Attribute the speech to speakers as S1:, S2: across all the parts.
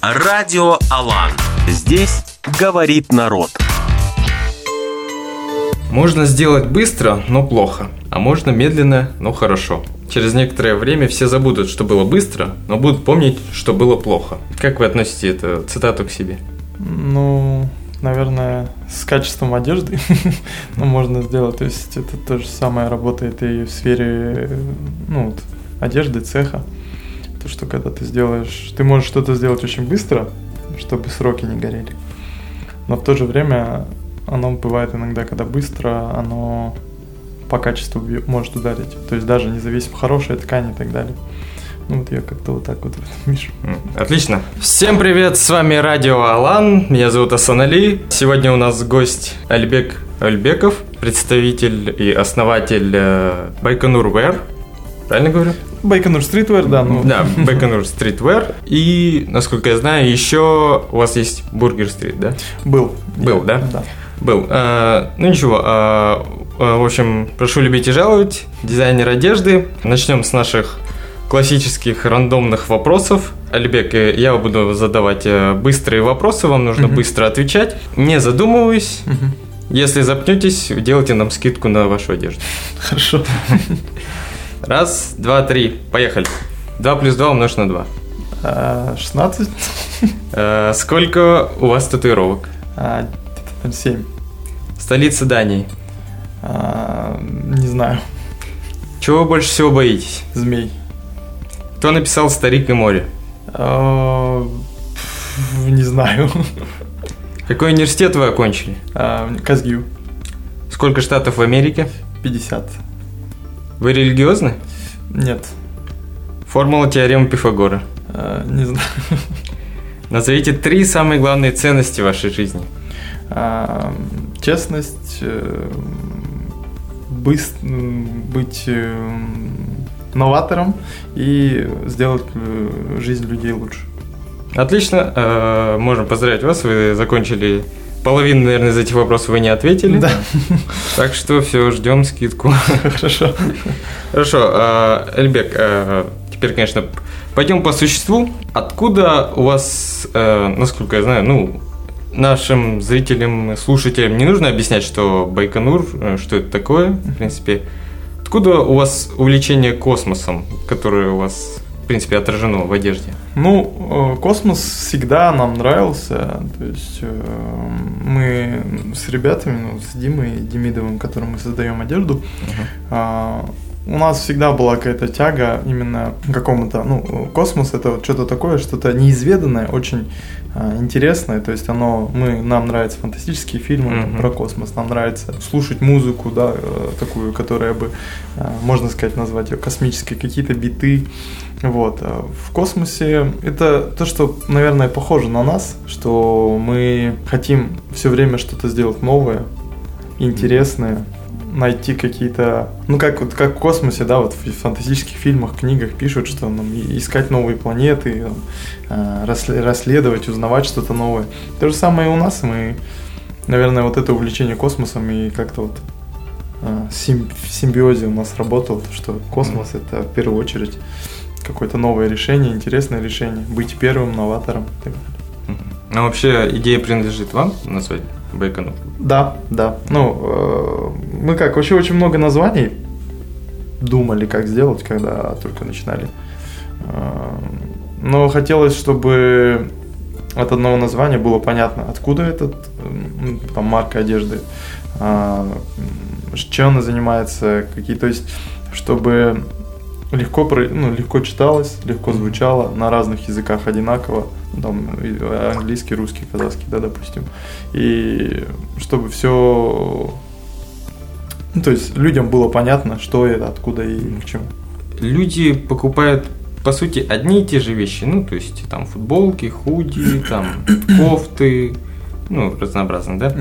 S1: Радио Алан. Здесь говорит народ.
S2: Можно сделать быстро, но плохо, а можно медленно, но хорошо. Через некоторое время все забудут, что было быстро, но будут помнить, что было плохо. Как вы относите эту цитату к себе?
S3: Ну, наверное, с качеством одежды ну, можно сделать. То есть это то же самое работает и в сфере ну, вот, одежды, цеха. То, что когда ты сделаешь... Ты можешь что-то сделать очень быстро, чтобы сроки не горели. Но в то же время оно бывает иногда, когда быстро, оно по качеству может ударить. То есть даже независимо хорошая ткань и так далее. Ну вот я как-то вот так вот вижу.
S2: Отлично. Всем привет, с вами Радио Алан, меня зовут Асан Али. Сегодня у нас гость Альбек Альбеков, представитель и основатель э, Baikonur Wear. Правильно говорю?
S3: Baikonur Streetwear, да. Ну.
S2: Да, Baikonur Streetwear. И, насколько я знаю, еще у вас есть Burger Street, да?
S3: Был.
S2: Был, да?
S3: Да.
S2: Был. А, ну ничего, а, а, в общем, прошу любить и жаловать. Дизайнер одежды. Начнем с наших классических рандомных вопросов. Алибек, э, я буду задавать э, быстрые вопросы, вам нужно uh-huh. быстро отвечать. Не задумываясь. Uh-huh. Если запнетесь, делайте нам скидку на вашу одежду.
S3: Хорошо.
S2: Раз, два, три. Поехали. Два плюс два умножить на два.
S3: 16.
S2: А, сколько у вас татуировок?
S3: Семь.
S2: Столица Дании?
S3: Не знаю.
S2: Чего вы больше всего боитесь?
S3: Змей.
S2: Кто написал «Старик и море»?
S3: Не знаю.
S2: Какой университет вы окончили?
S3: Казгю.
S2: Сколько штатов в Америке?
S3: 50.
S2: Вы религиозны?
S3: Нет.
S2: Формула теоремы Пифагора?
S3: А, не знаю.
S2: Назовите три самые главные ценности вашей жизни.
S3: А, честность, э, быст, быть э, новатором и сделать э, жизнь людей лучше.
S2: Отлично. Можем поздравить вас. Вы закончили Половину, наверное, из этих вопросов вы не ответили.
S3: Да.
S2: Так что все, ждем скидку.
S3: Хорошо.
S2: Хорошо. А, Эльбек, а, теперь, конечно, пойдем по существу. Откуда у вас, э, насколько я знаю, ну, нашим зрителям, слушателям не нужно объяснять, что Байконур, э, что это такое, в принципе. Откуда у вас увлечение космосом, которое у вас принципе, отражено в одежде?
S3: Ну, э, космос всегда нам нравился. То есть э, мы с ребятами, ну, с Димой Демидовым, которым мы создаем одежду, uh-huh. у нас всегда была какая-то тяга именно к какому-то, ну, космос это вот что-то такое, что-то неизведанное, очень а, интересное, то есть оно, мы, нам нравятся фантастические фильмы mm-hmm. про космос, нам нравится слушать музыку, да, э, такую, которая бы, можно сказать, назвать ее космической, какие-то биты, вот. А в космосе это то, что, наверное, похоже на нас, что мы хотим все время что-то сделать новое, интересное, найти какие-то, ну как вот как в космосе, да, вот в фантастических фильмах, книгах пишут, что нам искать новые планеты, а, расследовать, узнавать что-то новое. То же самое и у нас, мы, наверное, вот это увлечение космосом и как-то вот а, в симбиозе у нас работало, что космос это в первую очередь какое-то новое решение, интересное решение, быть первым новатором и так далее.
S2: Ну, вообще, идея принадлежит вам назвать Байконур?
S3: Да, да. Ну, э, мы как, вообще очень много названий думали, как сделать, когда только начинали. Э, но хотелось, чтобы от одного названия было понятно, откуда этот, там, марка одежды, э, чем она занимается, какие, то есть, чтобы легко, ну, легко читалось, легко звучало на разных языках одинаково, там английский, русский, казахский, да, допустим. И чтобы все, ну, то есть людям было понятно, что это, откуда и к чему.
S2: Люди покупают по сути, одни и те же вещи. Ну, то есть, там, футболки, худи, там, кофты, ну, разнообразно, да?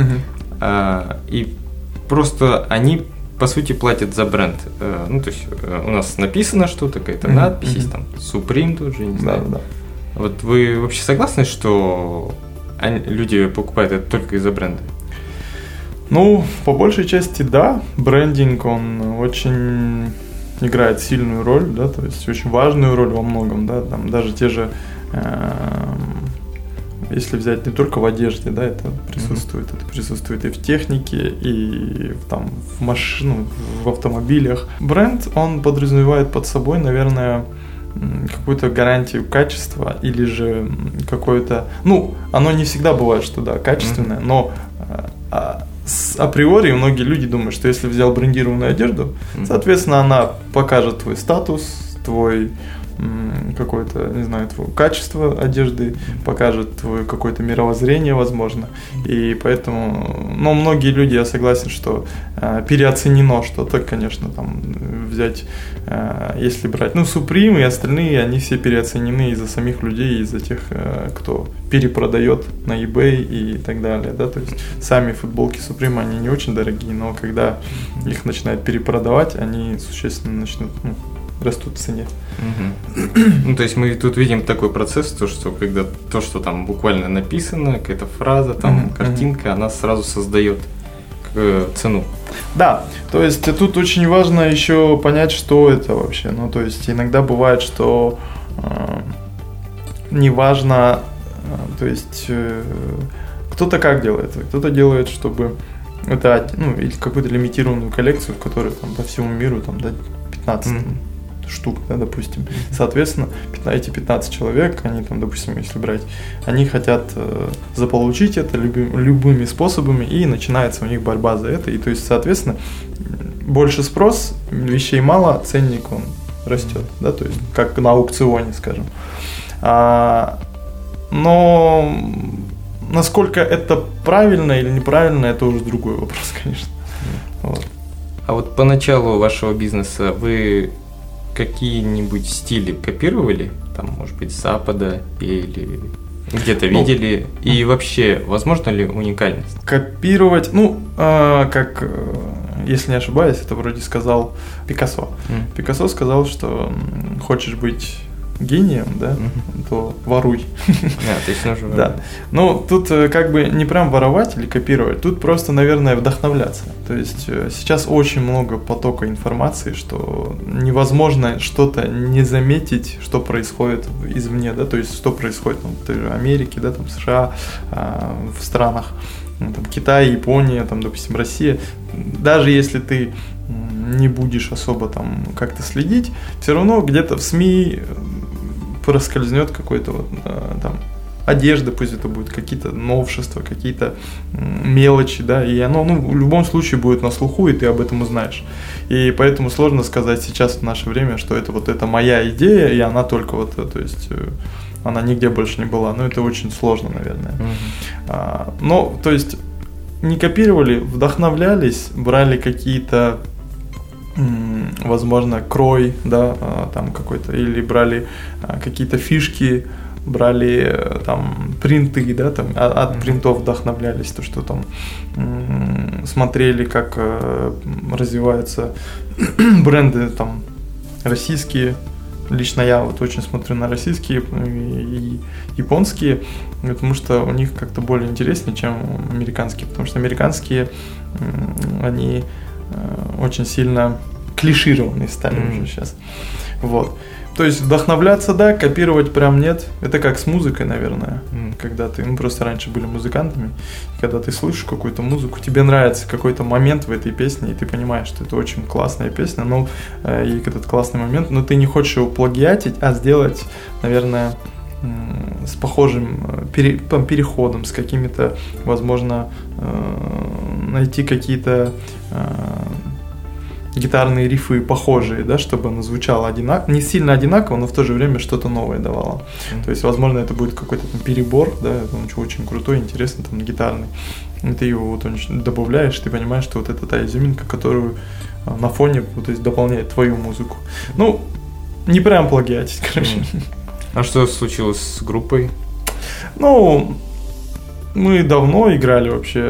S2: А, и просто они по сути, платят за бренд. Э, ну, то есть, э, у нас написано что-то, какая-то mm-hmm. надпись, есть там Supreme тоже, не знаю. Да, да. Вот вы вообще согласны, что они, люди покупают это только из-за бренда?
S3: Ну, по большей части, да. Брендинг, он очень играет сильную роль, да, то есть очень важную роль во многом, да, там даже те же э, если взять не только в одежде, да, это присутствует, это присутствует и в технике, и в, там в машину, в автомобилях. Бренд, он подразумевает под собой, наверное, какую-то гарантию качества или же какое-то, ну, оно не всегда бывает, что да, качественное, но а, а, с- априори многие люди думают, что если взял брендированную одежду,
S2: Мгм.
S3: соответственно, она покажет твой статус, твой какое-то, не знаю, твое качество одежды, покажет твое какое-то мировоззрение, возможно. И поэтому, но многие люди, я согласен, что э, переоценено что-то, конечно, там взять, э, если брать, ну, Supreme и остальные, они все переоценены из-за самих людей, из-за тех, э, кто перепродает на eBay и так далее, да, то есть сами футболки Supreme, они не очень дорогие, но когда их начинают перепродавать, они существенно начнут ну, растут в цене.
S2: Мгм. Ну, то есть мы тут видим такой процесс, то, что когда то, что там буквально написано, какая-то фраза, там
S3: Мгм,
S2: картинка, она сразу создает э, цену.
S3: Да, то есть тут очень важно еще понять, что это вообще. Ну, то есть иногда бывает, что э, неважно, э, то есть э, кто-то как делает, кто-то делает, чтобы это ну, или какую-то лимитированную коллекцию, в которой там по всему миру там да, 15
S2: Мгм.
S3: Штук, да, допустим. Соответственно, 15 эти 15 человек, они там, допустим, если брать, они хотят э, заполучить это люби- любыми способами, и начинается у них борьба за это. И то есть, соответственно, больше спрос, вещей мало, ценник он растет, да, то есть как на аукционе, скажем. А, но насколько это правильно или неправильно, это уже другой вопрос, конечно. Вот.
S2: А вот по началу вашего бизнеса вы какие-нибудь стили копировали? Там, может быть, с Запада или где-то
S3: Ну,
S2: видели? И вообще, возможно ли уникальность?
S3: Копировать, ну, э, как, э, если не ошибаюсь, это вроде сказал Пикассо.
S2: М.
S3: Пикассо сказал, что хочешь быть гением, да,
S2: Мгм.
S3: то воруй.
S2: А, то есть нужно...
S3: Да. Ну, тут э, как бы не прям воровать или копировать, тут просто, наверное, вдохновляться. То есть э, сейчас очень много потока информации, что невозможно что-то не заметить, что происходит извне, да, то есть что происходит там, в той же Америке, да, там США, а, в странах, ну, там, Китай, Япония, там, допустим, Россия. Даже если ты не будешь особо там как-то следить, все равно где-то в СМИ проскользнет какой-то вот э, там одежда, пусть это будут какие-то новшества, какие-то мелочи, да, и оно, ну, в любом случае будет на слуху, и ты об этом узнаешь. И поэтому сложно сказать сейчас в наше время, что это вот это моя идея, и она только вот, э, то есть э, она нигде больше не была. Ну, это очень сложно, наверное.
S2: Мгм.
S3: А, но, то есть, не копировали, вдохновлялись, брали какие-то, возможно, крой, да, а, там какой-то, или брали а, какие-то фишки, брали э, там принты, да, там а- от принтов вдохновлялись, то, что там смотрели, как э, развиваются бренды там российские, Лично я вот очень смотрю на российские и японские, потому что у них как-то более интереснее, чем американские, потому что американские, они очень сильно клишированные стали
S2: Мгм.
S3: уже сейчас. Вот. То есть вдохновляться, да, копировать прям нет. Это как с музыкой, наверное. Когда ты, мы просто раньше были музыкантами, и когда ты слышишь какую-то музыку, тебе нравится какой-то момент в этой песне, и ты понимаешь, что это очень классная песня, ну, э, и этот классный момент, но ты не хочешь его плагиатить, а сделать, наверное, с похожим э, пере- там, переходом, с какими-то, возможно, э, найти какие-то э, гитарные рифы похожие, да, чтобы оно звучало одинаково, не сильно одинаково, но в то же время что-то новое давало. То есть, возможно, это будет какой-то там перебор, да, он очень- очень крутой, интересный, там, гитарный. И ты его вот добавляешь, ты понимаешь, что вот это та изюминка, которую на фоне, то есть, дополняет твою музыку. Ну, не прям плагиатить, короче.
S2: А что случилось с группой?
S3: Ну, мы давно играли вообще,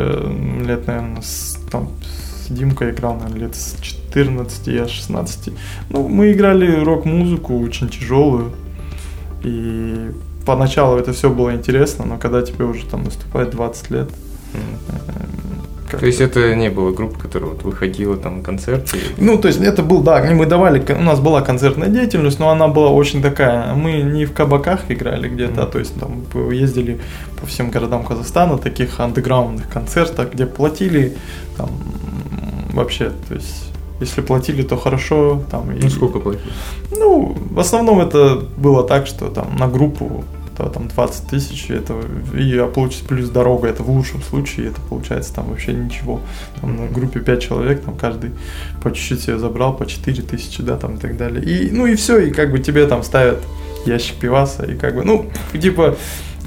S3: лет, наверное, с, там, с Димкой играл, наверное, лет с 14, я с 16. Ну, мы играли рок-музыку очень тяжелую, и поначалу это все было интересно, но когда тебе уже там наступает 20 лет,
S2: М. То есть это не было группы, которая вот выходила там на концерты?
S3: Ну, то есть это был, да, мы давали, у нас была концертная деятельность, но она была очень такая, мы не в кабаках играли где-то, mm-hmm. то есть там ездили по всем городам Казахстана, таких андеграундных концертах, где платили там вообще, то есть если платили, то хорошо. Там,
S2: ну, и, сколько платили?
S3: Ну, в основном это было так, что там на группу то там 20 тысяч, это, и получится плюс дорога, это в лучшем случае, это получается там вообще ничего. Там на группе 5 человек, там каждый по чуть-чуть себе забрал, по 4 тысячи, да, там и так далее. И, ну и все, и как бы тебе там ставят ящик пиваса, и как бы, ну, типа,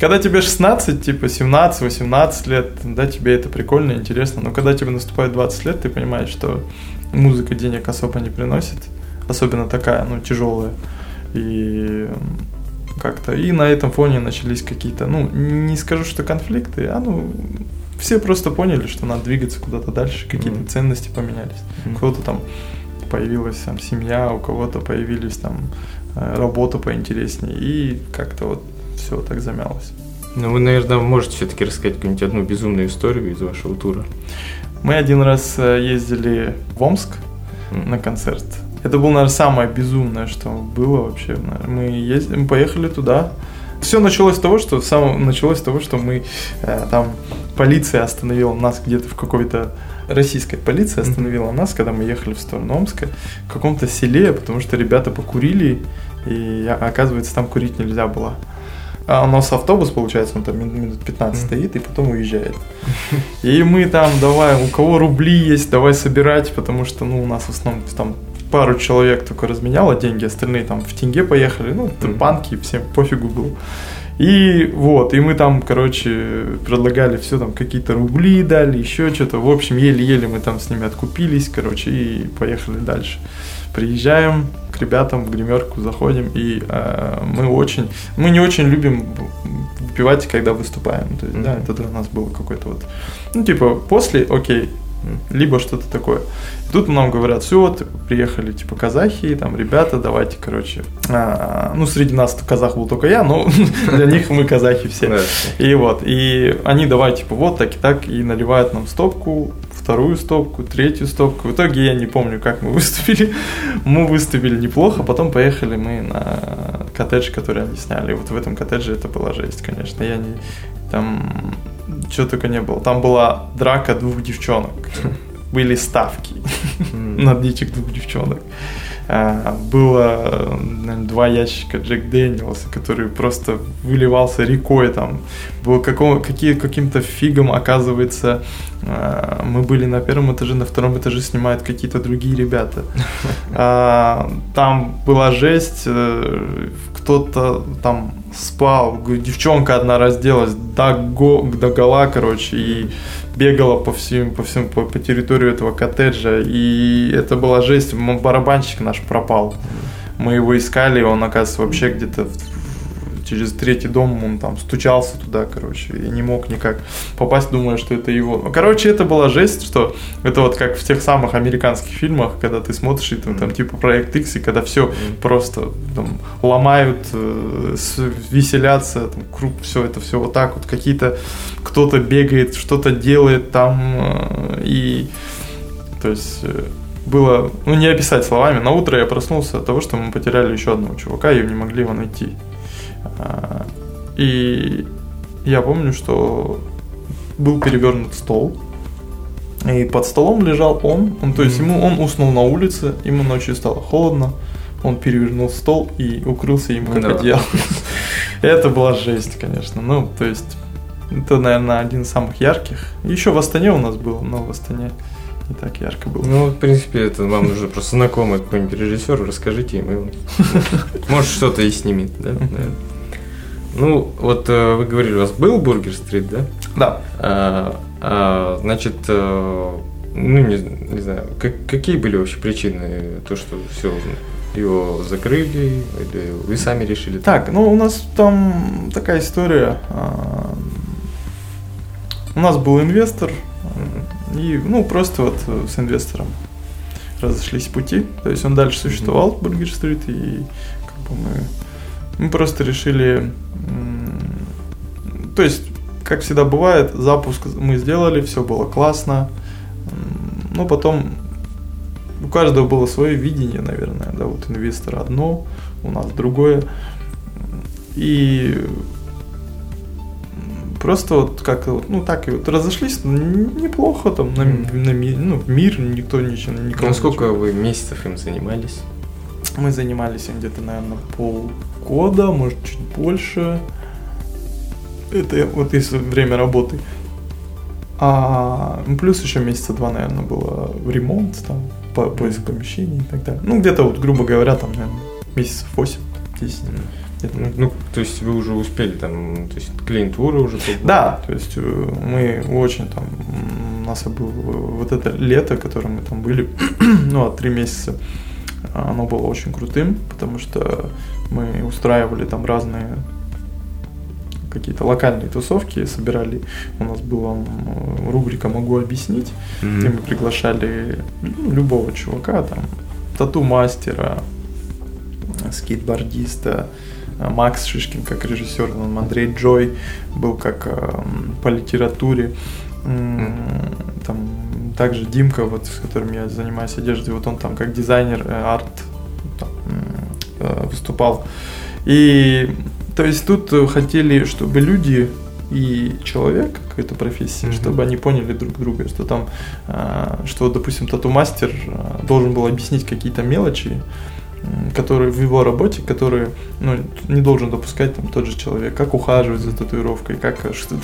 S3: когда тебе 16, типа 17, 18 лет, да, тебе это прикольно, интересно, но когда тебе наступает 20 лет, ты понимаешь, что музыка денег особо не приносит, особенно такая, ну, тяжелая. И как-то. И на этом фоне начались какие-то, ну, не скажу, что конфликты, а ну, все просто поняли, что надо двигаться куда-то дальше, какие-то mm-hmm. ценности поменялись. Mm-hmm. У кого-то там появилась там семья, у кого-то появились там э, работа поинтереснее, и как-то вот все так замялось.
S2: Ну, вы, наверное, можете все-таки рассказать какую-нибудь одну безумную историю из вашего тура.
S3: Мы один раз э, ездили в Омск mm. на концерт это было, наверное, самое безумное, что было вообще. Мы ездили, мы поехали туда. Все началось с того, что самом началось с того, что мы э, там полиция остановила нас где-то в какой-то российская полиция остановила mm-hmm. нас, когда мы ехали в сторону Омска, в каком-то селе, потому что ребята покурили, и оказывается там курить нельзя было. А у нас автобус, получается, он там минут 15 mm-hmm. стоит и потом уезжает. И мы там, давай, у кого рубли есть, давай собирать, потому что, ну, у нас в основном там пару человек только разменяла деньги, остальные там в тенге поехали, ну, mm-hmm. банки, всем пофигу было. И вот, и мы там, короче, предлагали все, там какие-то рубли дали, еще что-то. В общем, еле-еле мы там с ними откупились, короче, и поехали дальше. Приезжаем к ребятам в гримерку, заходим, и э, мы очень, мы не очень любим выпивать, когда выступаем. То есть, mm-hmm. да, это для нас было какой-то вот, ну, типа, после, окей, либо что-то такое. И тут нам говорят, все, вот, приехали, типа, казахи, там, ребята, давайте, короче, а, ну, среди нас казах был только я, но для них мы казахи все. И вот, и они давай, типа, вот так и так, и наливают нам стопку, вторую стопку, третью стопку. В итоге я не помню, как мы выступили. Мы выступили неплохо, потом поехали мы на коттедж, который они сняли. И вот в этом коттедже это была жесть, конечно. Я не... Там чего только не было. Там была драка двух девчонок. Были ставки на этих двух девчонок. А, было наверное, два ящика Джек Дэниелса, который просто выливался рекой там. Было какого, какие, каким-то фигом, оказывается, а, мы были на первом этаже, на втором этаже снимают какие-то другие ребята. А, там была жесть, э, кто-то там спал, девчонка одна разделась до, го, до гола, короче, и бегала по всем, по всем, по, по территории этого коттеджа, и это была жесть, барабанщик наш пропал. Мы его искали, он, оказывается, вообще где-то через третий дом он там стучался туда, короче, и не мог никак попасть, думая, что это его. Ну, короче, это была жесть, что это вот как в тех самых американских фильмах, когда ты смотришь, и там, там типа проект X, и когда все просто там, ломают, э, веселятся, там, круг, все это все вот так вот, какие-то, кто-то бегает, что-то делает там, э, и то есть э, было, ну не описать словами, на утро я проснулся от того, что мы потеряли еще одного чувака и не могли его найти. А, и я помню, что был перевернут стол, и под столом лежал он, он то есть ему он уснул на улице, ему ночью стало холодно, он перевернул стол и укрылся им как одеяло. Это была жесть, конечно. Ну, то есть, это, наверное, один из самых ярких. Еще в Астане у нас было, но в Астане не так ярко было.
S2: Ну, в принципе, это вам уже просто знакомый какой-нибудь режиссер, расскажите ему. Может, что-то и снимет, да? Ну, вот э, вы говорили, у вас был Бургер Стрит, да?
S3: Да.
S2: А, а, значит, э, ну, не, не знаю, как, какие были вообще причины, то, что все его закрыли, или вы сами решили?
S3: Так, ну, у нас там такая история. А, у нас был инвестор, и, ну, просто вот с инвестором разошлись пути. То есть он дальше существовал. Бургер Стрит, и как бы мы, мы просто решили... То есть как всегда бывает, запуск мы сделали, все было классно. Но потом у каждого было свое видение, наверное, да, вот инвестор одно, у нас другое. И просто вот как ну так и вот разошлись неплохо там на, на ну, мир никто ничего никого.
S2: Ну сколько ничего. вы месяцев им занимались?
S3: Мы занимались им где-то наверное полгода, может чуть больше. Это вот если время работы. А ну, плюс еще месяца два, наверное, было в ремонт, там, по поиск помещений и так далее. Ну, где-то вот, грубо говоря, там, наверное, месяцев 8-10.
S2: Ну, ну, то есть вы уже успели там, то есть клиентура уже
S3: побыла. Да, то есть э, мы очень там, у нас был вот это лето, которое мы там были, ну, а три месяца, оно было очень крутым, потому что мы устраивали там разные какие-то локальные тусовки собирали. У нас была рубрика «Могу объяснить», mm-hmm. где мы приглашали ну, любого чувака, там, тату-мастера, скейтбордиста, Макс Шишкин как режиссер, Андрей Джой был как э, по литературе. Там также Димка, вот с которым я занимаюсь одеждой, вот он там как дизайнер э, арт там, э, выступал. И то есть тут хотели, чтобы люди и человек какой-то профессии, mm-hmm. чтобы они поняли друг друга, что там, что, допустим, тату-мастер должен был объяснить какие-то мелочи, который в его работе, которые ну, не должен допускать там тот же человек, как ухаживать за татуировкой, как,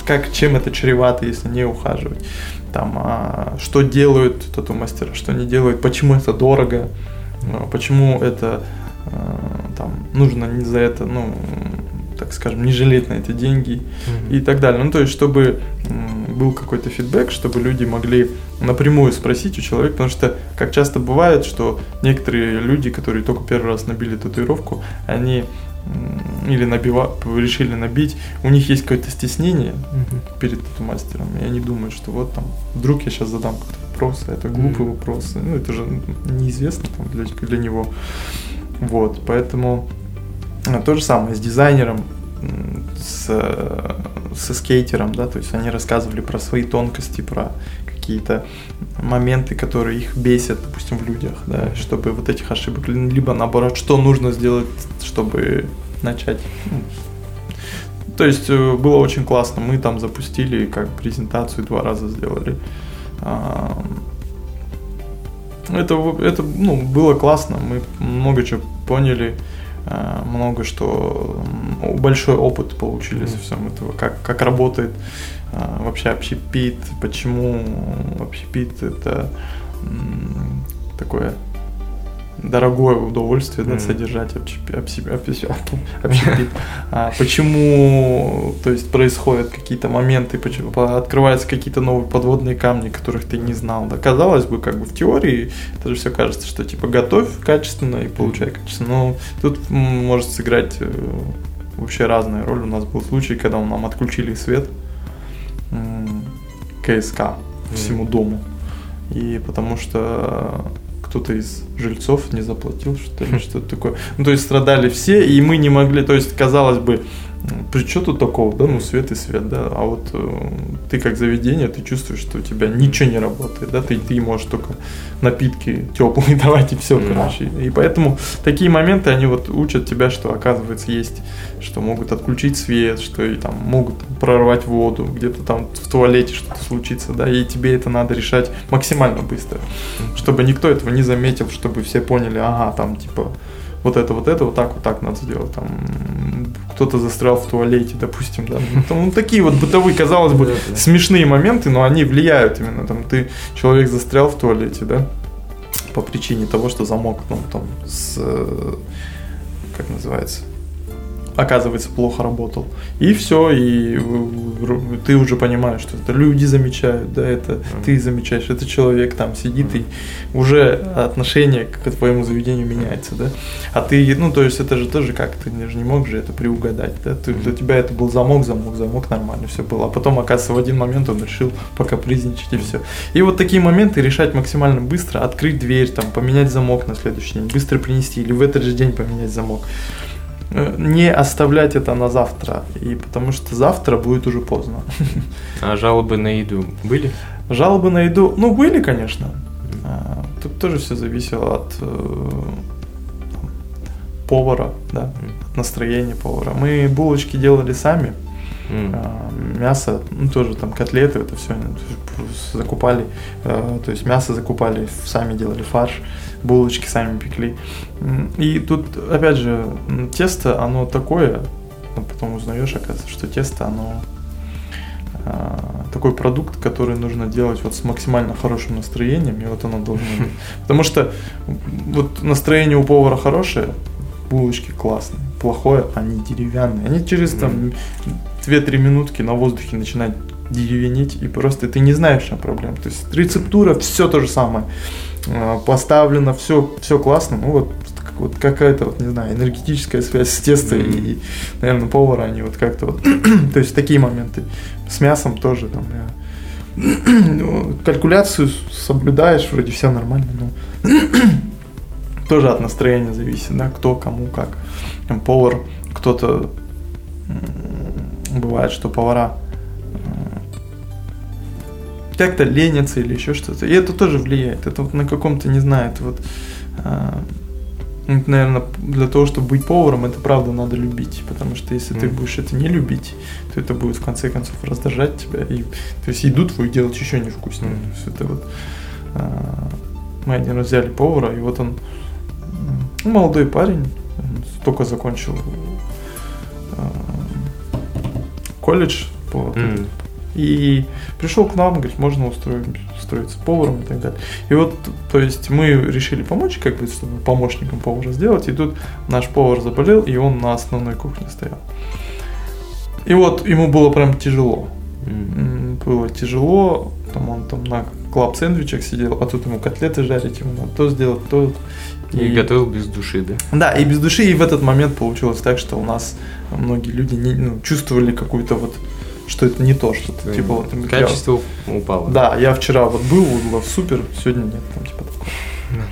S3: как чем это чревато, если не ухаживать, там, а, что делают тату-мастера, что не делают, почему это дорого, ну, почему это а, там нужно не за это, ну, так скажем, не жалеть на эти деньги mm-hmm. и так далее. Ну, то есть, чтобы был какой-то фидбэк, чтобы люди могли напрямую спросить у человека, потому что, как часто бывает, что некоторые люди, которые только первый раз набили татуировку, они или набива, решили набить, у них есть какое-то стеснение mm-hmm. перед тату-мастером, и они думают, что вот там, вдруг я сейчас задам какой-то вопрос, а это глупый mm-hmm. вопрос, ну это же неизвестно там для, для него, вот, поэтому то же самое с дизайнером, с, со скейтером, да, то есть они рассказывали про свои тонкости, про какие-то моменты, которые их бесят, допустим, в людях, да, чтобы вот этих ошибок, либо наоборот, что нужно сделать, чтобы начать. То есть э, было очень классно. Мы там запустили как презентацию два раза сделали. Это, это ну, было классно. Мы много чего поняли. Э, много что большой опыт получили mm-hmm. со всем этого, как, как работает э, вообще общепит, почему общепит это такое дорогое удовольствие mm. да, содержать общепит. А почему, то есть, происходят какие-то моменты, почему открываются какие-то новые подводные камни, которых ты не знал. Да? Казалось бы, как бы в теории, это же все кажется, что типа готовь качественно и получай качественно. Но тут может сыграть э, вообще разная роль. У нас был случай, когда нам отключили свет КСК всему дому. И потому что кто-то из жильцов не заплатил что-то или что-то такое. Ну, то есть страдали все, и мы не могли, то есть, казалось бы, при что тут такого, да, ну свет и свет, да, а вот э, ты как заведение, ты чувствуешь, что у тебя ничего не работает, да, ты, ты можешь только напитки теплые давать и все, mm-hmm. короче. И поэтому такие моменты, они вот учат тебя, что оказывается есть, что могут отключить свет, что и там могут прорвать воду, где-то там в туалете что-то случится, да, и тебе это надо решать максимально быстро, чтобы никто этого не заметил, чтобы все поняли, ага, там типа вот это, вот это, вот так, вот так надо сделать. Там кто-то застрял в туалете, допустим, да. Там, ну, такие вот бытовые, казалось бы, смешные моменты, но они влияют именно. Там ты человек застрял в туалете, да, по причине того, что замок, ну, там, с, как называется, оказывается, плохо работал. И все, и ты уже понимаешь, что это люди замечают, да, это mm-hmm. ты замечаешь, это человек там сидит, mm-hmm. и уже отношение к твоему заведению меняется, да. А ты, ну, то есть это же тоже как, ты же не мог же это приугадать, да, ты, для тебя это был замок, замок, замок, нормально все было. А потом, оказывается, в один момент он решил покапризничать и все. И вот такие моменты решать максимально быстро, открыть дверь, там, поменять замок на следующий день, быстро принести или в этот же день поменять замок не оставлять это на завтра, и потому что завтра будет уже поздно.
S2: А жалобы на еду были?
S3: Жалобы на еду, ну, были, конечно. А, Тут тоже все зависело от э, повара, да, от настроения повара. Мы булочки делали сами, А, мясо, ну тоже там котлеты, это все закупали, э, то есть мясо закупали, сами делали фарш, булочки сами пекли. И тут, опять же, тесто, оно такое, ну, потом узнаешь, оказывается, что тесто, оно а, такой продукт, который нужно делать вот с максимально хорошим настроением, и вот оно должно быть. Потому что вот настроение у повара хорошее, булочки классные, плохое, они деревянные. Они через там 2-3 минутки на воздухе начинают деревенеть, и просто ты не знаешь, в чем проблема. То есть рецептура, все то же самое. А, Поставлено, все, все классно, ну вот, вот какая-то, вот, не знаю, энергетическая связь с тестом
S2: Мгм.
S3: и, наверное, повара, они вот как-то вот, то есть такие моменты. С мясом тоже там, я- ну, калькуляцию соблюдаешь, вроде все нормально, но тоже от настроения зависит, да, кто, кому, как. Там повар, кто-то бывает, что повара как-то ленятся или еще что-то. И это тоже влияет. Это вот на каком-то, не знаю, это вот, а, ну, наверное, для того, чтобы быть поваром, это правда надо любить. Потому что если ты
S2: Мгм.
S3: будешь это не любить, то это будет в конце концов раздражать тебя. И, то есть еду твою делать еще невкуснее.
S2: Мгм.
S3: То есть это вот а, мы один раз взяли повара, и вот он ну, молодой парень, он только закончил колледж по
S2: М.
S3: и пришел к нам, говорит, можно устроить, устроиться поваром и так далее. И вот, то есть мы решили помочь, как бы, чтобы помощником повара сделать, и тут наш повар заболел, и он на основной кухне стоял. И вот ему было прям тяжело.
S2: М,
S3: Было тяжело, там он там на клаб-сэндвичах сидел, а тут ему котлеты жарить, ему надо то сделать, то.
S2: И готовил без души, да?
S3: Да, и без души, и в этот момент получилось так, что у нас многие люди не, ну, чувствовали какую-то вот, что это не то, что
S2: М.
S3: типа вот я-
S2: Качество упало.
S3: Да, я вчера вот был, было супер, сегодня нет, там типа такого.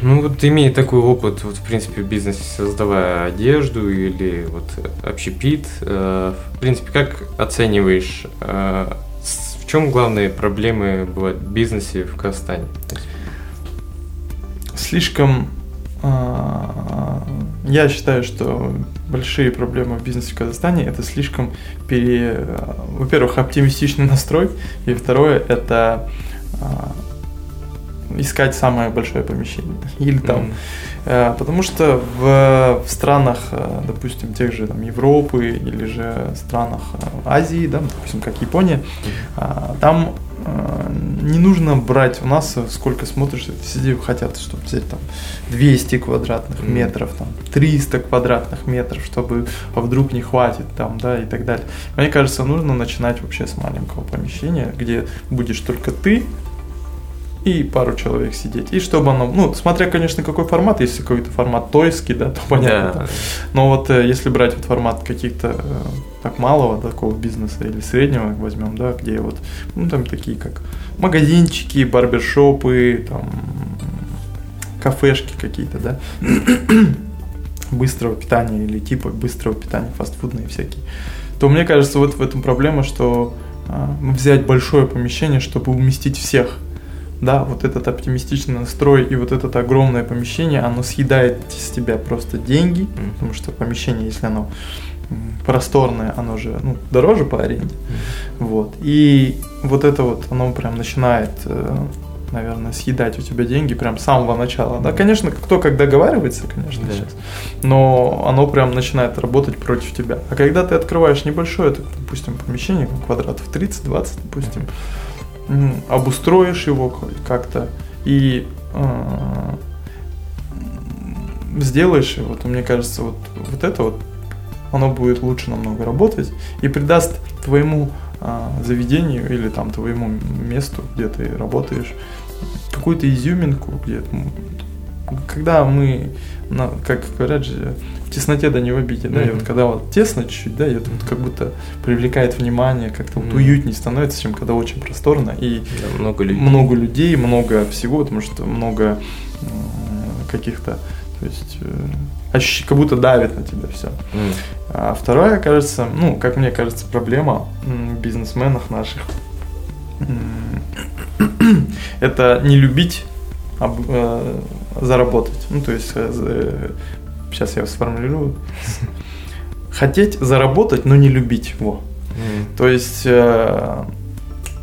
S2: Ну вот имея такой опыт, вот в принципе в бизнесе создавая одежду или вот общепит, э, в принципе, как оцениваешь, э, в чем главные проблемы бывают в бизнесе в Казахстане?
S3: Слишком, я считаю, что большие проблемы в бизнесе в Казахстане это слишком пере, во-первых, оптимистичный настрой, и второе это а, искать самое большое помещение или там. Э, Потому что в, в странах, э, допустим, тех же там, Европы или же странах э, Азии, да, допустим, как Япония, а, там не нужно брать, у нас э, сколько смотришь, все хотят, чтобы взять там 200 квадратных
S2: Мгм.
S3: метров, там 300 квадратных метров, чтобы а вдруг не хватит там, да, и так далее. Мне кажется, нужно начинать вообще с маленького помещения, где будешь только ты, и пару человек сидеть. И чтобы оно, ну, смотря, конечно, какой формат, если какой-то формат тойский, да, то понятно.
S2: Да.
S3: Но вот э, если брать вот формат каких-то э, так малого такого бизнеса или среднего возьмем, да, где вот, ну, там такие как магазинчики, барбершопы, там, кафешки какие-то, да, быстрого питания или типа быстрого питания, фастфудные всякие, то мне кажется, вот в этом проблема, что а, взять большое помещение, чтобы уместить всех. Да, вот этот оптимистичный настрой и вот это огромное помещение, оно съедает с тебя просто деньги, потому что помещение, если оно просторное, оно же ну, дороже по аренде. Вот. И вот это вот, оно прям начинает, э, наверное, съедать у тебя деньги прям с самого начала. Да, конечно, кто как договаривается, конечно,
S2: Да.
S3: сейчас. Но оно прям начинает работать против тебя. А когда ты открываешь небольшое, так, допустим, помещение, квадратов 30-20, допустим, м, обустроишь его как-то и э, сделаешь его, то мне кажется, вот, вот это вот, оно будет лучше намного работать и придаст твоему а, заведению или там твоему месту, где ты работаешь, какую-то изюминку, где когда мы, на- как говорят же, в тесноте да не в обиде, да, и
S2: Мгм.
S3: вот когда вот тесно чуть-чуть, да, и это вот как будто привлекает внимание, как-то вот
S2: Мгм.
S3: уютнее становится, чем когда очень просторно и
S2: Да, много людей.
S3: много людей, много всего, потому что много м, каких-то, то есть э, ощущение, как будто давит на тебя все.
S2: М.
S3: А вторая, кажется, ну, как мне кажется, проблема в бизнесменах наших. Это не любить об- э, заработать. Ну, то есть, сейчас я сформулирую. Хотеть заработать, но не любить его. То есть э,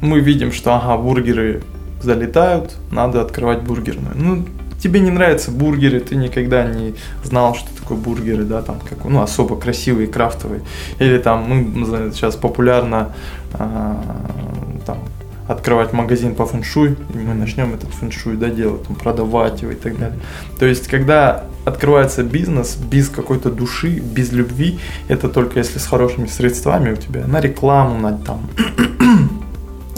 S3: мы видим, что ага, бургеры залетают, надо открывать бургерную. Ну, тебе не нравятся бургеры, ты никогда не знал, что такое бургеры, да, там, как, ну, особо красивые, крафтовые. Или там, ну, за- сейчас популярно а, там, открывать магазин по фэншуй, и мы начнем этот фэншуй, да, делать, там, продавать его и так далее. То есть, когда открывается бизнес без какой-то души, без любви, это только если с хорошими средствами у тебя на рекламу, на там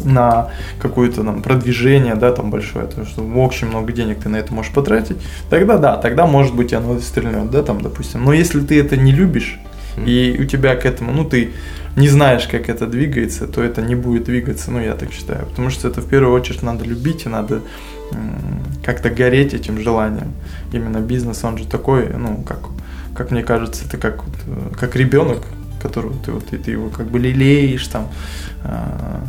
S3: на какое-то там продвижение, да, там большое, то что очень много денег ты на это можешь потратить, тогда да, тогда может быть оно стрельнет, да, там, допустим. Но если ты это не любишь, и у тебя к этому, ну, ты не знаешь, как это двигается, то это не будет двигаться, ну, я так считаю. Потому что это в первую очередь надо любить и надо как-то гореть этим желанием. Именно бизнес, он же такой, ну, как, как мне кажется, это как, вот, э, как ребенок, которого ты, вот, и ты его как бы лелеешь, там, а,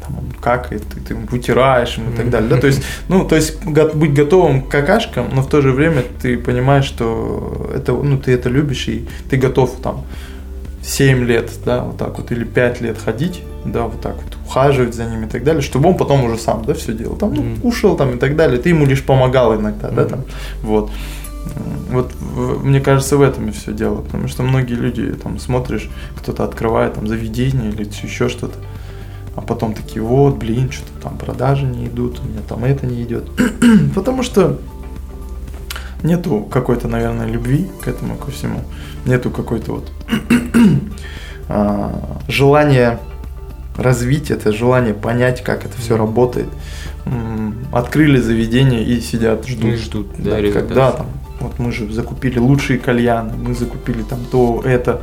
S3: там он какает, ты, ты ему вытираешь ему и так далее. Да? То есть, ну, то есть го- быть готовым к какашкам, но в то же время ты понимаешь, что это, ну, ты это любишь, и ты готов там 7 лет, да, вот так вот, или 5 лет ходить, да, вот так вот, ухаживать за ними и так далее, чтобы он потом уже сам, да, все делал, там, ну, кушал там и так далее, ты ему лишь помогал иногда, да, там, вот. Вот мне кажется, в этом и все дело, потому что многие люди там смотришь, кто-то открывает там заведение или еще что-то, а потом такие, вот, блин, что-то там продажи не идут, у меня там это не идет. Потому что нету какой-то, наверное, любви к этому, ко всему. Нету какой-то вот а, желания развить это, желание понять, как это все работает. Открыли заведение и сидят, ждут.
S2: И ждут, да,
S3: Да, когда там, вот мы же закупили лучшие кальяны, мы закупили там то, это,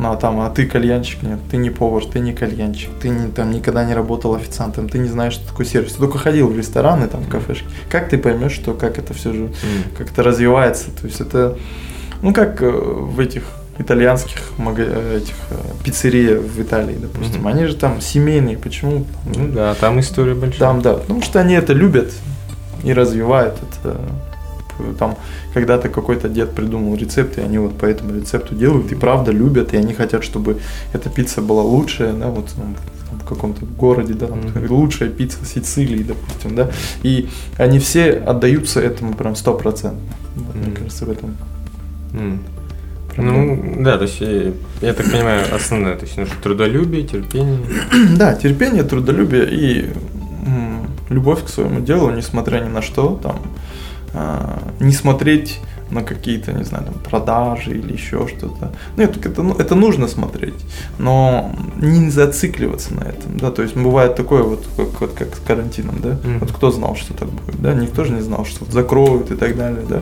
S3: а там, а ты кальянщик, нет, ты не повар, ты не кальянщик, ты не, там никогда не работал официантом, ты не знаешь, что такое сервис, ты только ходил в рестораны, там, в кафешки. Как ты поймешь, что как это все же
S2: М.
S3: как-то развивается? То есть это, ну, как э, в этих итальянских э, этих э, пиццерия в Италии, допустим,
S2: Мгм.
S3: они же там семейные, почему?
S2: Ну да, там история большая.
S3: Там, да, потому что они это любят и развивают это. Там когда-то какой-то дед придумал рецепт, и они вот по этому рецепту делают, и правда любят, и они хотят, чтобы эта пицца была лучшая, да, вот там, в- каком-то городе, да, там,
S2: Мгм.
S3: лучшая пицца Сицилии, допустим, да, и они все отдаются этому прям стопроцентно. Вот, Мне
S2: Мгм.
S3: кажется, в этом проблема.
S2: Ну, да, то есть, э, я так понимаю, основное, то есть, нужно трудолюбие, терпение.
S3: Да, терпение, трудолюбие и любовь к своему делу, несмотря ни на что, там, не смотреть на какие-то, не знаю, там, продажи или еще что-то. Ну, это, это, ну, это нужно смотреть, но не зацикливаться на этом, да, то есть бывает такое вот, как, вот, как с карантином, да,
S2: Мгм.
S3: вот кто знал, что так будет, да, никто же не знал, что закроют и так далее, да,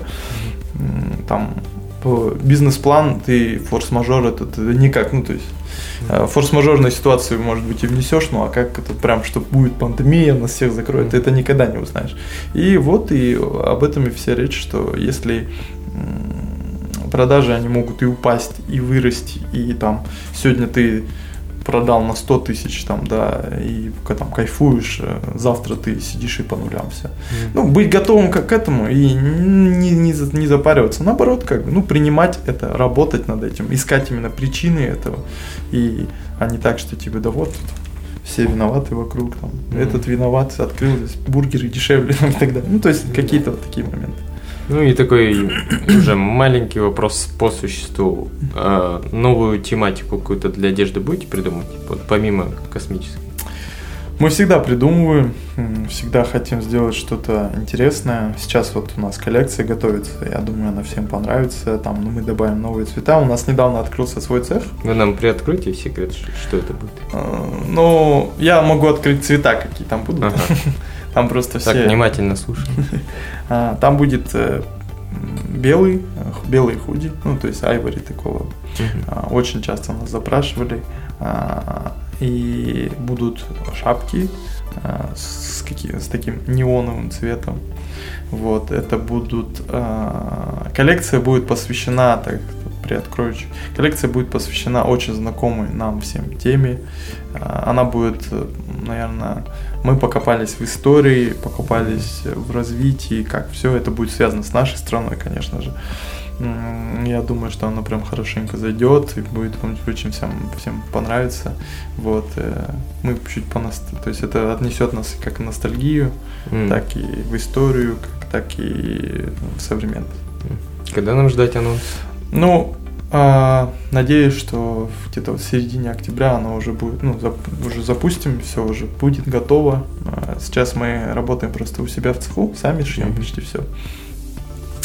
S3: М, там, бизнес-план, ты форс-мажор, это ты никак, ну, то есть Э, Форс-мажорную ситуацию, может быть, и внесешь, ну а как это прям, что будет пандемия, нас всех закроет, ты это никогда не узнаешь. И вот и об этом и вся речь, что если продажи, они могут и упасть, и вырасти, и там сегодня ты продал на 100 тысяч, там, да, и ка- там кайфуешь, э, завтра ты сидишь и по нулям все. Ну, быть готовым к, к этому и не, не, не запариваться. Наоборот, как бы, ну, принимать это, работать над этим, искать именно причины этого. И, а не так, что типа, да вот, все виноваты вокруг, там,
S2: Мгм.
S3: этот виноват, открыл здесь бургеры дешевле, там, и так далее. Ну, то есть, какие-то вот такие моменты.
S2: Ну и такой уже маленький вопрос по существу. А, новую тематику какую-то для одежды будете придумать? Вот помимо космической.
S3: Мы всегда придумываем, всегда хотим сделать что-то интересное. Сейчас вот у нас коллекция готовится, я думаю, она всем понравится. Там ну, мы добавим новые цвета. У нас недавно открылся свой цех.
S2: Вы нам приоткройте секрет, что это будет?
S3: Э, Ну, я могу открыть цвета, какие там будут.
S2: Ага.
S3: Там просто
S2: Так,
S3: все.
S2: внимательно слушай.
S3: А, Там будет э, белый, белый худи, ну, то есть айвори такого. А, Очень часто нас запрашивали. А, И будут шапки, с, каким, с таким неоновым цветом. Вот, это будут... Коллекция будет посвящена, так приоткрою, коллекция будет посвящена очень знакомой нам всем теме. А, она будет, наверное, мы покопались в истории, покопались в развитии, как все это будет связано с нашей страной, конечно же. Я думаю, что оно прям хорошенько зайдет и будет очень всем, всем понравится. Вот. Э, мы чуть по нас, то есть это отнесет нас как в ностальгию, mm. так и в историю, как, так и в современность.
S2: Когда нам ждать анонс?
S3: Ну, а, надеюсь, что где-то в середине октября оно уже будет, ну, зап, уже запустим, все уже будет готово. А, сейчас мы работаем просто у себя в цеху, сами шьем mm-hmm. почти все.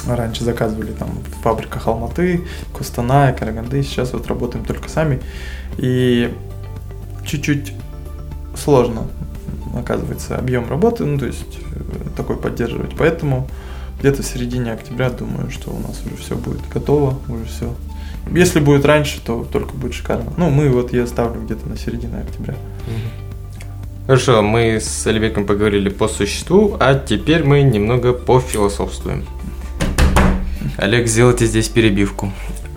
S3: Раньше заказывали там в фабриках Алматы, Кустаная, Караганды. Сейчас вот работаем только сами. И чуть-чуть сложно, оказывается, объем работы, ну, то есть э, такой поддерживать. Поэтому где-то в середине октября думаю, что у нас уже все будет готово, уже все. Если будет раньше, то только будет шикарно. Ну, мы вот я ставлю где-то на середину октября.
S2: Хорошо, мы с Альбеком поговорили по существу, а теперь мы немного пофилософствуем. Олег, сделайте здесь перебивку.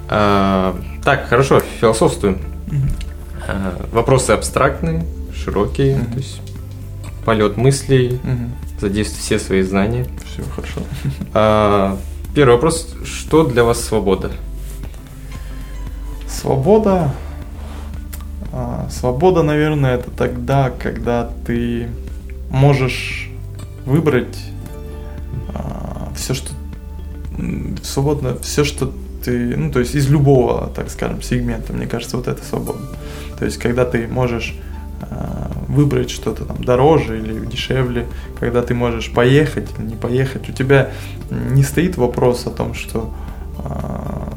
S2: А, так, хорошо, философствуем. А, вопросы абстрактные, широкие, то есть полет мыслей, задействуйте все свои знания.
S3: Все хорошо.
S2: А, первый вопрос: что для вас свобода?
S3: Свобода. А, свобода, наверное, это тогда, когда ты можешь выбрать а, все, что свободно все, что ты, ну, то есть из любого, так скажем, сегмента, мне кажется, вот это свобода. То есть, когда ты можешь выбрать что-то там дороже или дешевле, когда ты можешь поехать или не поехать, у тебя не стоит вопрос о том, что э,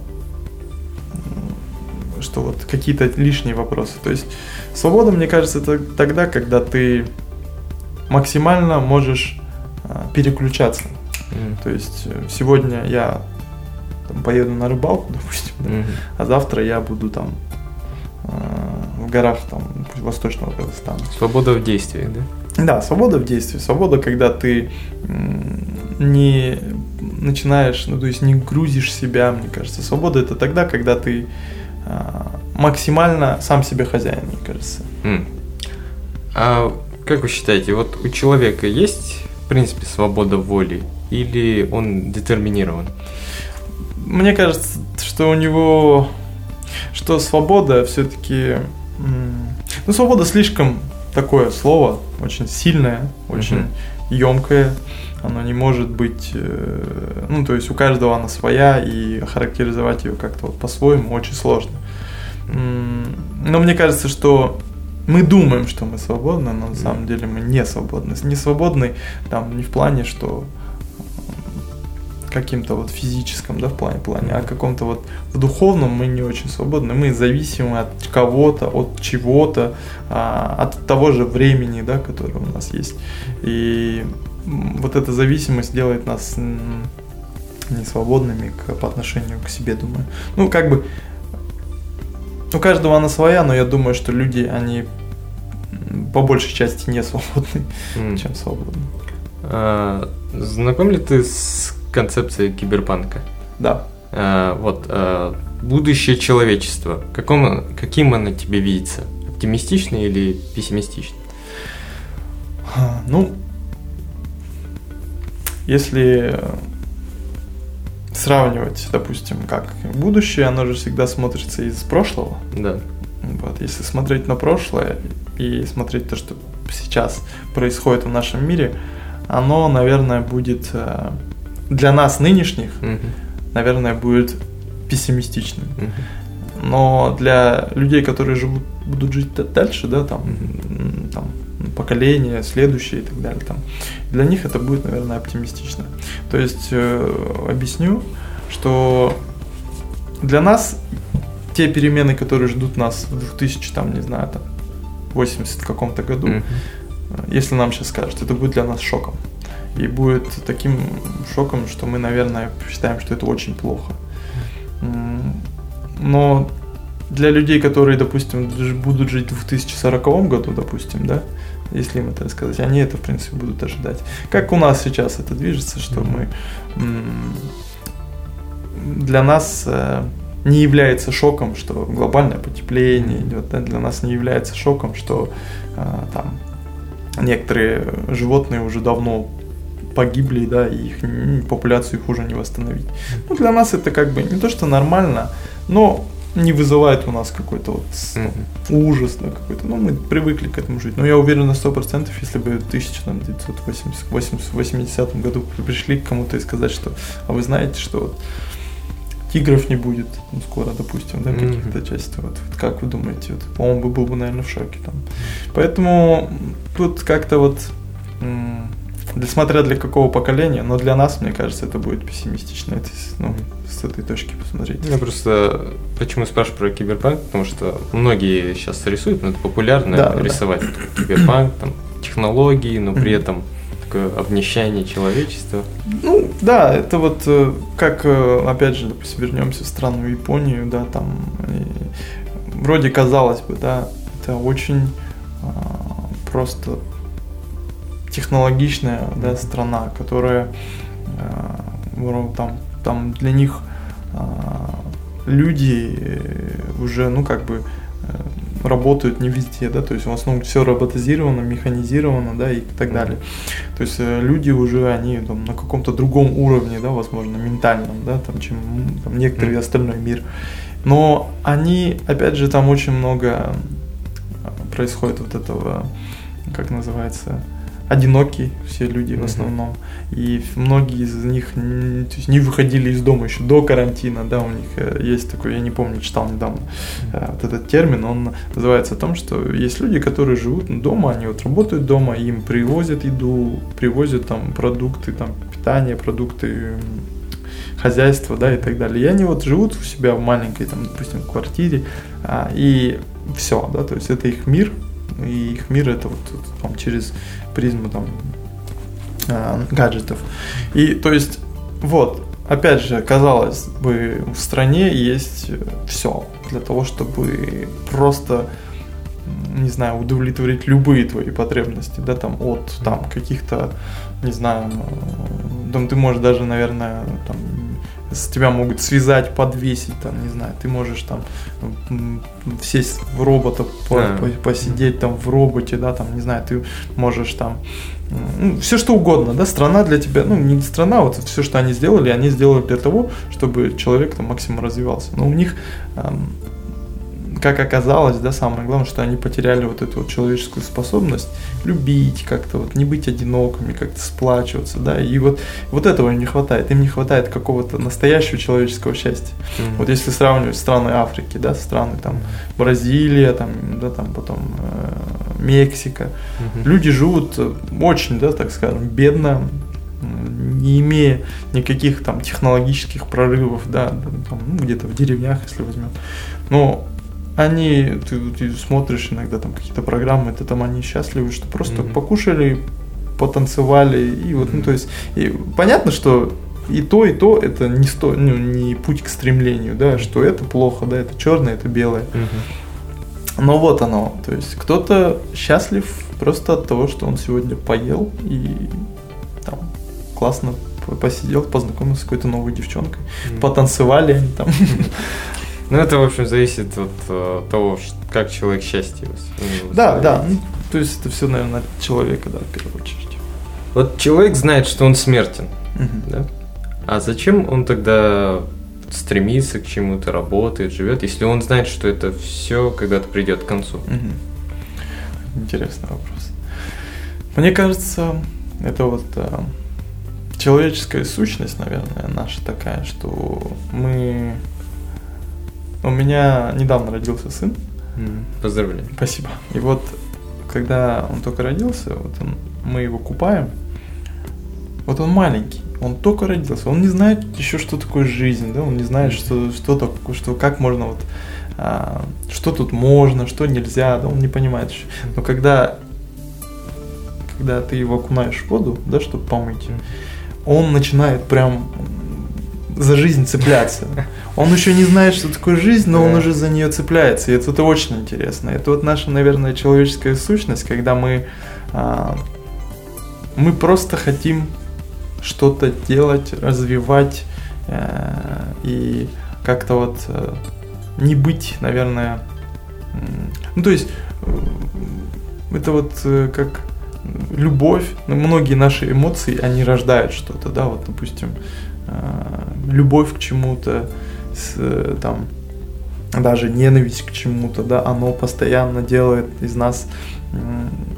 S3: что вот какие-то лишние вопросы. То есть свобода, мне кажется, это тогда, когда ты максимально можешь э, переключаться то есть э, сегодня я там, поеду на рыбалку, допустим, да, mm-hmm. а завтра я буду там э, в горах там восточного Казахстана.
S2: Свобода в действии, да?
S3: Да, свобода в действии. Свобода, когда ты не начинаешь, ну то есть не грузишь себя, мне кажется. Свобода это тогда, когда ты э, максимально сам себе хозяин, мне кажется. Mm.
S2: А как вы считаете, вот у человека есть в принципе свобода воли или он детерминирован?
S3: Мне кажется, что у него, что свобода все-таки, ну свобода слишком такое слово, очень сильное, очень uh емкое, оно не может быть, э, ну то есть у каждого она своя и характеризовать ее как-то вот по-своему очень сложно. Но мне кажется, что мы думаем, что мы свободны, но на самом деле мы не свободны. Не свободны там не в плане, что каким-то вот физическом, да, в плане, плане, а каком-то вот в духовном мы не очень свободны, мы зависимы от кого-то, от чего-то, а, от того же времени, да, которое у нас есть. И вот эта зависимость делает нас не свободными к, по отношению к себе, думаю. Ну, как бы, у каждого она своя, но я думаю, что люди, они по большей части не свободны, mm. чем свободны.
S2: А, знаком ли ты с концепции киберпанка.
S3: Да.
S2: А, вот а, будущее человечества. Каком, каким оно тебе видится? Оптимистичный или пессимистичный?
S3: Ну, если сравнивать, допустим, как будущее, оно же всегда смотрится из прошлого.
S2: Да.
S3: Вот, если смотреть на прошлое и смотреть то, что сейчас происходит в нашем мире, оно, наверное, будет э, для нас нынешних, угу. наверное, будет пессимистичным. Угу. Но для людей, которые живут, будут жить дальше, да, там, угу. там поколения, следующие и так далее, там, для них это будет, наверное, оптимистично. То есть э, объясню, что для нас те перемены, которые ждут нас в 2000, там, не знаю, там, 80 каком-то году, mm если нам сейчас скажут, это будет для нас шоком и будет таким шоком, что мы, наверное, считаем, что это очень плохо. Но для людей, которые, допустим, будут жить в 2040 году, допустим, да, если им это сказать, они это, в принципе, будут ожидать. Как у нас сейчас это движется, что мы для нас э, не является шоком, что глобальное потепление идет, да, для нас не является шоком, что э, там некоторые животные уже давно погибли, да, и их популяцию их уже не восстановить. Ну, для нас это как бы не то, что нормально, но не вызывает у нас какой-то вот
S2: Мгм.
S3: ужас, да, какой-то. Ну, мы привыкли к этому жить. Но я уверен на 100%, если бы в 1980 году пришли к кому-то и сказать, что, а вы знаете, что вот тигров не будет ну, скоро, допустим, да,
S2: Мгм.
S3: каких-то частей. Вот, вот как вы думаете? Вот, по-моему, бы был бы, наверное, в шоке там. Поэтому тут как-то вот м, для, смотря для какого поколения, но для нас, мне кажется, это будет пессимистично, это, ну, с этой точки посмотреть.
S2: Я просто почему спрашиваю про киберпанк, потому что многие сейчас рисуют, но это популярно
S3: Да, да, да.
S2: рисовать киберпанк, там технологии, но при этом такое обнищание человечества.
S3: Ну, да, это вот э, как, э, опять же, допустим, вернемся в страну Японию, да, там и вроде казалось бы, да, это очень а, просто технологичная да, страна, которая а, вро- там, там для них а, люди э, уже, ну, как бы э, работают не везде, да, то есть в основном все роботизировано, механизировано, да, и так далее. То есть э, люди уже, они там, на каком-то другом уровне, да, возможно, ментальном, да, там, чем там, некоторый остальной мир. Но они, опять же, там очень много э, происходит вот этого, как называется, одинокие все люди в
S2: Мгм.
S3: основном. И многие из них н- то есть не выходили из дома еще до карантина, да, у них э, есть такой, я не помню, читал недавно э, вот этот термин, он называется о том, что есть люди, которые живут дома, они вот работают дома, им привозят еду, привозят там продукты, там питание, продукты хозяйство, да, и так далее. И они вот живут у себя в маленькой, там, допустим, квартире, а, и все, да, то есть это их мир, и их мир это вот, там, через призму там а, гаджетов. И то есть вот, опять же, казалось бы, в стране есть все для того, чтобы просто не знаю, удовлетворить любые твои потребности, да, там от там каких-то, не знаю, там ты можешь даже, наверное, там с тебя могут связать, подвесить, там, не знаю, ты можешь там сесть в робота, по-
S2: Да.
S3: по- посидеть там в роботе, да, там, не знаю, ты можешь там ну, все что угодно, да, страна для тебя, ну, не страна, вот все, что они сделали, они сделали для того, чтобы человек там максимум развивался. Но у них, эм, как оказалось, да, самое главное, что они потеряли вот эту вот человеческую способность любить как-то, вот не быть одинокими, как-то сплачиваться, да, и вот, вот этого им не хватает, им не хватает какого-то настоящего человеческого счастья.
S2: Мгм.
S3: Вот если сравнивать страны Африки, да, страны там Бразилия, там, да, там потом э, Мексика,
S2: Мгм.
S3: Люди живут очень, да, так скажем, бедно, не имея никаких там технологических прорывов, да, там, ну, где-то в деревнях, если возьмем. Но они, ты, ты смотришь иногда там какие-то программы, это там они счастливы, что просто
S2: Мгм.
S3: покушали, потанцевали, и вот, ну, то есть, и понятно, что и то, и то это не, сто, ну, не путь к стремлению, да, что это плохо, да, это черное, это белое.
S2: Мгм.
S3: Но вот оно. То есть кто-то счастлив просто от того, что он сегодня поел и там классно по- посидел, познакомился с какой-то новой девчонкой.
S2: Мгм.
S3: Потанцевали они там.
S2: Ну, это, в общем, зависит от э, того, как человек счастье
S3: Да, да. ну, То есть это все, наверное, от человека, да, в первую очередь.
S2: Вот человек знает, что он смертен,
S3: Мгм.
S2: да? А зачем он тогда стремится к чему-то, работает, живет, если он знает, что это все когда-то придет к концу?
S3: Мгм. Интересный вопрос. Мне кажется, это вот э, человеческая сущность, наверное, наша такая, что мы... У меня недавно родился сын.
S2: Поздравляю.
S3: Спасибо. И вот, когда он только родился, вот он, мы его купаем, вот он маленький, он только родился, он не знает еще, что такое жизнь, да, он не знает, что, что такое, что, как можно вот, а, что тут можно, что нельзя, да, он не понимает еще. Но когда, когда ты его окунаешь в воду, да, чтобы помыть, он начинает прям за жизнь цепляться. Он еще не знает, что такое жизнь, но
S2: Да.
S3: он уже за нее цепляется. И это, это очень интересно. Это вот наша, наверное, человеческая сущность, когда мы, а, мы просто хотим что-то делать, развивать э, и как-то вот э, не быть, наверное, ну то есть э, это вот как любовь, ну, многие наши эмоции, они рождают что-то, да, вот, допустим, любовь к чему-то, с, э, там, даже ненависть к чему-то, да, оно постоянно делает из нас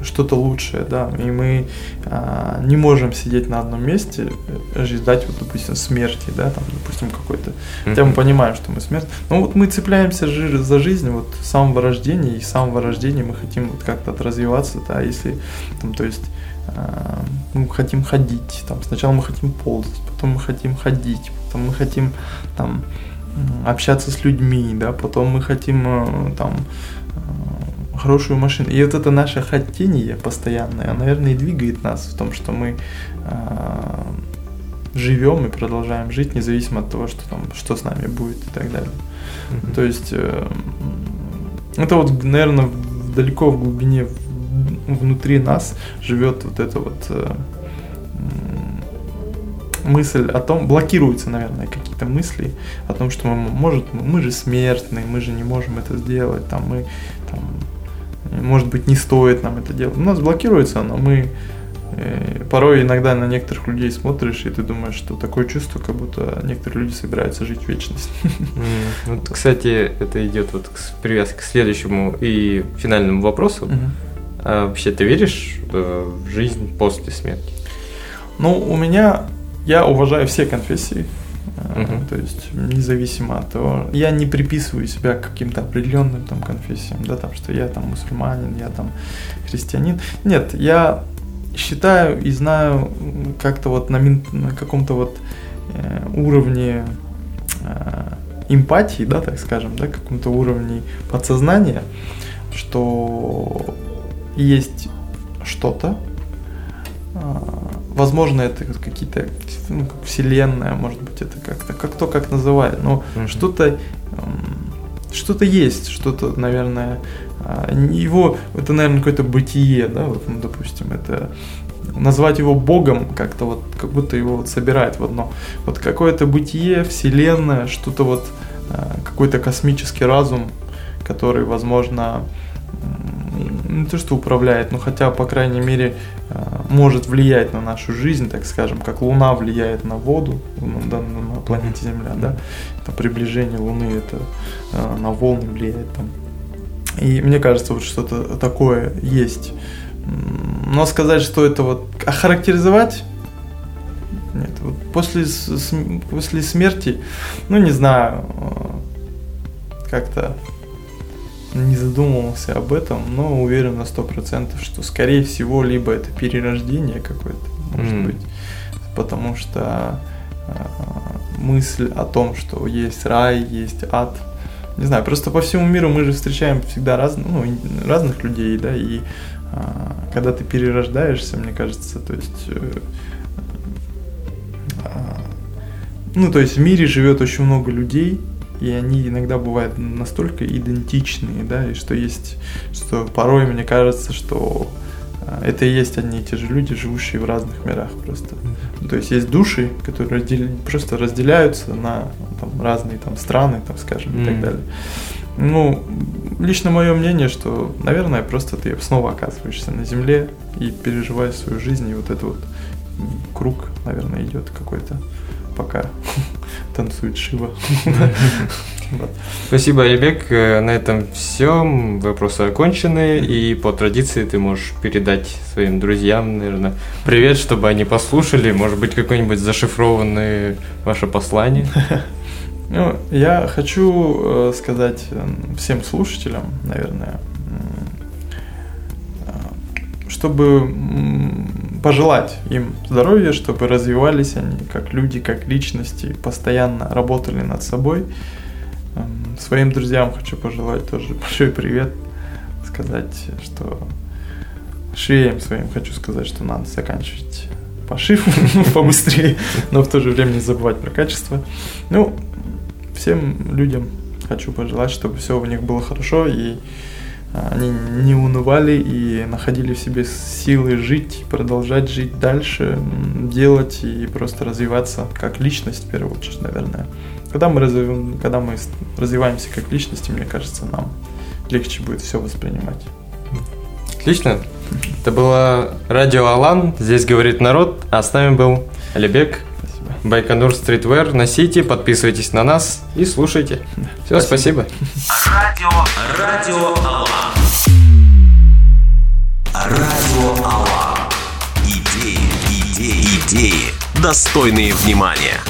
S3: что-то лучшее, да, и мы а, не можем сидеть на одном месте, э, ждать, вот, допустим, смерти, да, там, допустим, какой-то, хотя мы понимаем, что мы смерть, но вот мы цепляемся жи- за жизнь вот с самого рождения, и с самого рождения мы хотим вот как-то развиваться, да, если, там, то есть, а, мы хотим ходить, там, сначала мы хотим ползать, потом мы хотим ходить, потом мы хотим, там, общаться с людьми, да, потом мы хотим, э, там, э, хорошую машину. И вот это наше хотение постоянное, наверное, и двигает нас в том, что мы э, живем и продолжаем жить, независимо от того, что там, что с нами будет и так далее.
S2: Мгм.
S3: То есть э, это вот, наверное, далеко в глубине внутри нас живет вот это вот э, мысль о том, блокируются, наверное, какие-то мысли о том, что мы, может, мы же смертны, мы же не можем это сделать, там мы, там, может быть, не стоит нам это делать. У нас блокируется оно, мы э, порой иногда на некоторых людей смотришь, и ты думаешь, что такое чувство, как будто некоторые люди собираются жить в вечность.
S2: М, Вот, кстати, это идет вот к привязка к следующему и финальному вопросу. А вообще ты веришь э, в жизнь после смерти?
S3: Ну, у меня, я уважаю все конфессии,
S2: Мгм.
S3: то есть независимо от того, я не приписываю себя к каким-то определенным там конфессиям, да, там, что я там мусульманин, я там христианин. Нет, я считаю и знаю как-то вот на, мин- на каком-то вот э, уровне э, эмпатии, да, так скажем, да, каком-то уровне подсознания, что есть что-то, возможно, это какие-то ну, как вселенная, может быть, это как-то, как кто как называет, но
S2: Мгм.
S3: что-то, м, что-то есть, что-то, наверное, а, его, это, наверное, какое-то бытие, да, вот, ну, допустим, это назвать его богом как-то вот, как будто его вот собирает в одно. Вот какое-то бытие, вселенная, что-то вот, а, какой-то космический разум, который, возможно, не то что управляет, но хотя, по крайней мере, а, может влиять на нашу жизнь, так скажем, как Луна влияет на воду ну, на на планете Земля, да, это приближение Луны, это а, на волны влияет там. И мне кажется, вот что-то такое есть. Но сказать, что это вот охарактеризовать, нет, вот после, после смерти, ну не знаю, э, как-то не задумывался об этом, но уверен на сто процентов, что скорее всего либо это перерождение какое-то, может
S2: М.
S3: быть, потому что э, мысль о том, что есть рай, есть ад, не знаю, просто по всему миру мы же встречаем всегда раз, ну, разных людей, да, и а, когда ты перерождаешься, мне кажется, то есть э, а, ну, то есть в мире живет очень много людей, и они иногда бывают настолько идентичные, да, и что есть, что порой мне кажется, что а, это и есть одни и те же люди, живущие в разных мирах просто. Ну, То есть есть души, которые раздел- просто разделяются на там, разные там страны, там, скажем, и так далее. Ну, лично мое мнение, что, наверное, просто ты снова оказываешься на Земле и переживаешь свою жизнь, и вот этот вот круг, наверное, идет какой-то, пока танцует Шива. Вот.
S2: Спасибо, Айбек. Э, На этом все. Вопросы окончены. И по традиции ты можешь передать своим друзьям, наверное, привет, чтобы они послушали. Может быть, какое-нибудь зашифрованное ваше послание.
S3: Ну, я хочу э, сказать э, всем слушателям, наверное, чтобы пожелать им здоровья, чтобы развивались они как люди, как личности, постоянно работали над собой. Эм, Своим друзьям хочу пожелать тоже большой привет, сказать, что швеям своим хочу сказать, что надо заканчивать пошив побыстрее, но в то же время не забывать про качество. Ну, всем людям хочу пожелать, чтобы все у них было хорошо и они не унывали и находили в себе силы жить, продолжать жить дальше, делать и просто развиваться как личность в первую очередь, наверное. Когда мы, развив... когда мы развиваемся как личности, мне кажется, нам легче будет все воспринимать.
S2: Отлично. Это было радио Алан. Здесь говорит народ. А с нами был Алибек. Baikonur Streetwear. Носите, подписывайтесь на нас и слушайте. Все, спасибо. спасибо. Радио, радио Алан.
S1: Радио Алан. Идеи, идеи, идеи, достойные внимания.